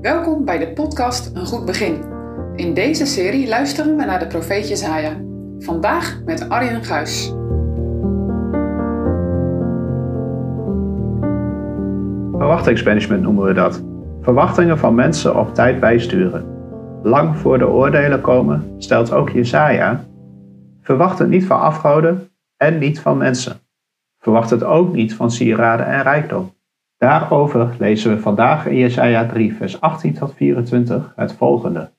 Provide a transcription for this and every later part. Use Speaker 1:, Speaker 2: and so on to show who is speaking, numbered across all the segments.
Speaker 1: Welkom bij de podcast Een Goed Begin. In deze serie luisteren we naar de profeet Jezaja. Vandaag met Arjen Guis.
Speaker 2: Verwachtingsmanagement noemen we dat. Verwachtingen van mensen op tijd bijsturen. Lang voor de oordelen komen, stelt ook Jezaja. Verwacht het niet van afgoden en niet van mensen. Verwacht het ook niet van sieraden en rijkdom. Daarover lezen we vandaag in Jesaja 3, vers 18 tot 24 het volgende.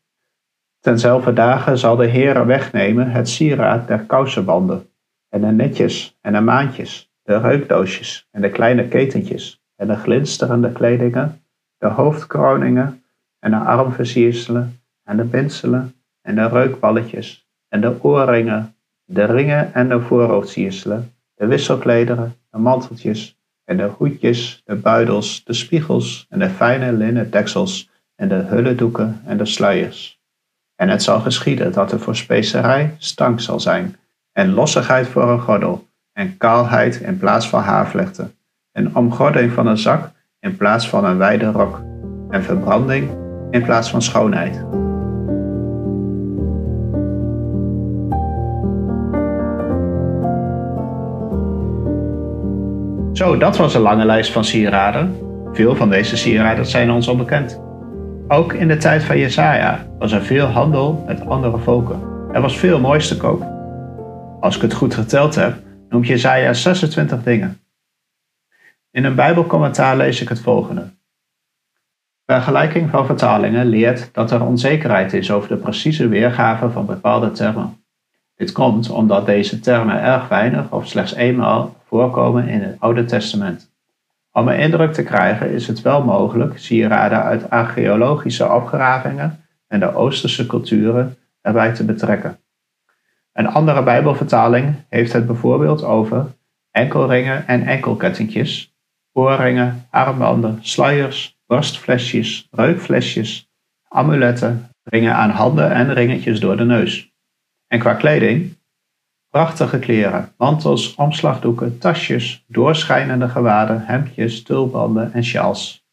Speaker 2: Tenzelfde dagen zal de Heer wegnemen het sieraad der kousenbanden, en de netjes en de maandjes, de reukdoosjes en de kleine ketentjes, en de glinsterende kledingen, de hoofdkroningen en de armversierselen, en de binselen, en de reukballetjes, en de oorringen, de ringen en de voorhoofdsierselen, de wisselklederen, de manteltjes, en de hoedjes, de buidels, de spiegels en de fijne linnen deksels en de hulledoeken en de sluiers. En het zal geschieden dat er voor specerij stank zal zijn, en lossigheid voor een gordel, en kaalheid in plaats van haarvlechten, en omgording van een zak in plaats van een wijde rok, en verbranding in plaats van schoonheid. Zo, dat was een lange lijst van sieraden. Veel van deze sieraden zijn ons onbekend. Ook in de tijd van Jesaja was er veel handel met andere volken. Er was veel moois te koop. Als ik het goed geteld heb, noemt Jesaja 26 dingen. In een Bijbelcommentaar lees ik het volgende. Vergelijking van vertalingen leert dat er onzekerheid is over de precieze weergave van bepaalde termen. Dit komt omdat deze termen erg weinig of slechts eenmaal voorkomen in het Oude Testament. Om een indruk te krijgen is het wel mogelijk sieraden uit archeologische opgravingen en de Oosterse culturen erbij te betrekken. Een andere Bijbelvertaling heeft het bijvoorbeeld over enkelringen en enkelkettingjes, oorringen, armbanden, sluiers, borstflesjes, reukflesjes, amuletten, ringen aan handen en ringetjes door de neus. En qua kleding, prachtige kleren, mantels, omslagdoeken, tasjes, doorschijnende gewaden, hemdjes, tulbanden en sjaals.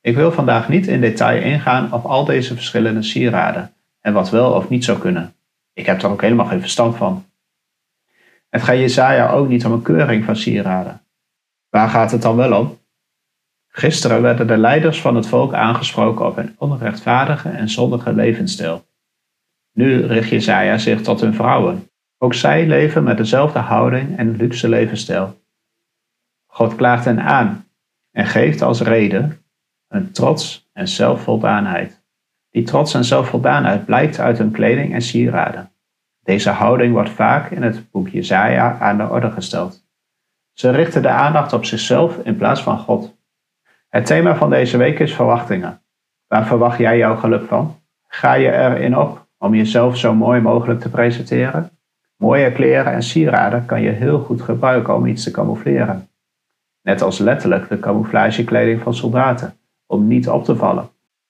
Speaker 2: Ik wil vandaag niet in detail ingaan op al deze verschillende sieraden en wat wel of niet zou kunnen. Ik heb er ook helemaal geen verstand van. Het gaat Jesaja ook niet om een keuring van sieraden. Waar gaat het dan wel om? Gisteren werden de leiders van het volk aangesproken op hun onrechtvaardige en zondige levensstijl. Nu richt Jesaja zich tot hun vrouwen. Ook zij leven met dezelfde houding en luxe levensstijl. God klaagt hen aan en geeft als reden een trots en zelfvoldaanheid. Die trots en zelfvoldaanheid blijkt uit hun kleding en sieraden. Deze houding wordt vaak in het boek Jesaja aan de orde gesteld. Ze richten de aandacht op zichzelf in plaats van God. Het thema van deze week is verwachtingen. Waar verwacht jij jouw geluk van? Ga je erin op om jezelf zo mooi mogelijk te presenteren. Mooie kleren en sieraden kan je heel goed gebruiken om iets te camoufleren. Net als letterlijk de camouflagekleding van soldaten, om niet op te vallen.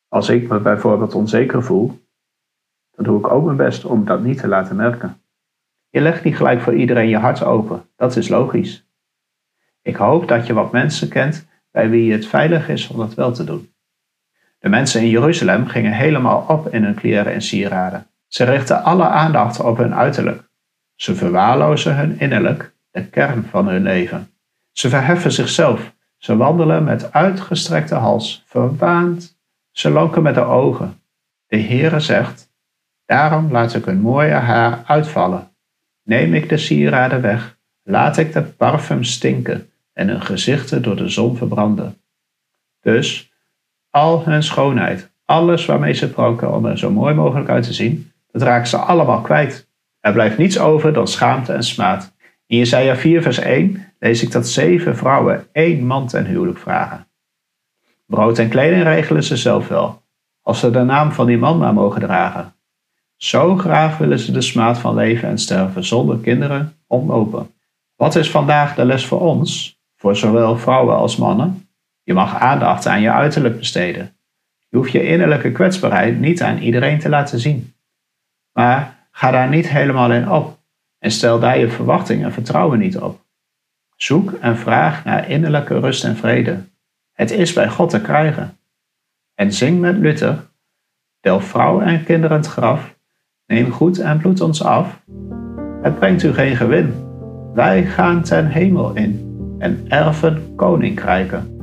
Speaker 2: Als ik me bijvoorbeeld onzeker voel, dan doe ik ook mijn best om dat niet te laten merken. Je legt niet gelijk voor iedereen je hart open, dat is logisch. Ik hoop dat je wat mensen kent bij wie het veilig is om dat wel te doen. De mensen in Jeruzalem gingen helemaal op in hun kleren en sieraden. Ze richten alle aandacht op hun uiterlijk. Ze verwaarlozen hun innerlijk, de kern van hun leven. Ze verheffen zichzelf. Ze wandelen met uitgestrekte hals, verwaand. Ze lonken met de ogen. De Heere zegt, daarom laat ik hun mooie haar uitvallen. Neem ik de sieraden weg, laat ik de parfum stinken en hun gezichten door de zon verbranden. Dus al hun schoonheid, alles waarmee ze pronken om er zo mooi mogelijk uit te zien, dat raken ze allemaal kwijt. Er blijft niets over dan schaamte en smaad. In Jesaja 4 vers 1 lees ik dat zeven vrouwen één man ten huwelijk vragen. Brood en kleding regelen ze zelf wel, als ze de naam van die man maar mogen dragen. Zo graag willen ze de smaad van leven en sterven zonder kinderen ontlopen. Wat is vandaag de les voor ons, voor zowel vrouwen als mannen? Je mag aandacht aan je uiterlijk besteden. Je hoeft je innerlijke kwetsbaarheid niet aan iedereen te laten zien. Maar ga daar niet helemaal in op en stel daar je verwachting en vertrouwen niet op. Zoek en vraag naar innerlijke rust en vrede. Het is bij God te krijgen. En zing met Luther, deel vrouw en kinderen het graf, neem goed en bloed ons af. Het brengt u geen gewin, wij gaan ten hemel in en erven koninkrijken.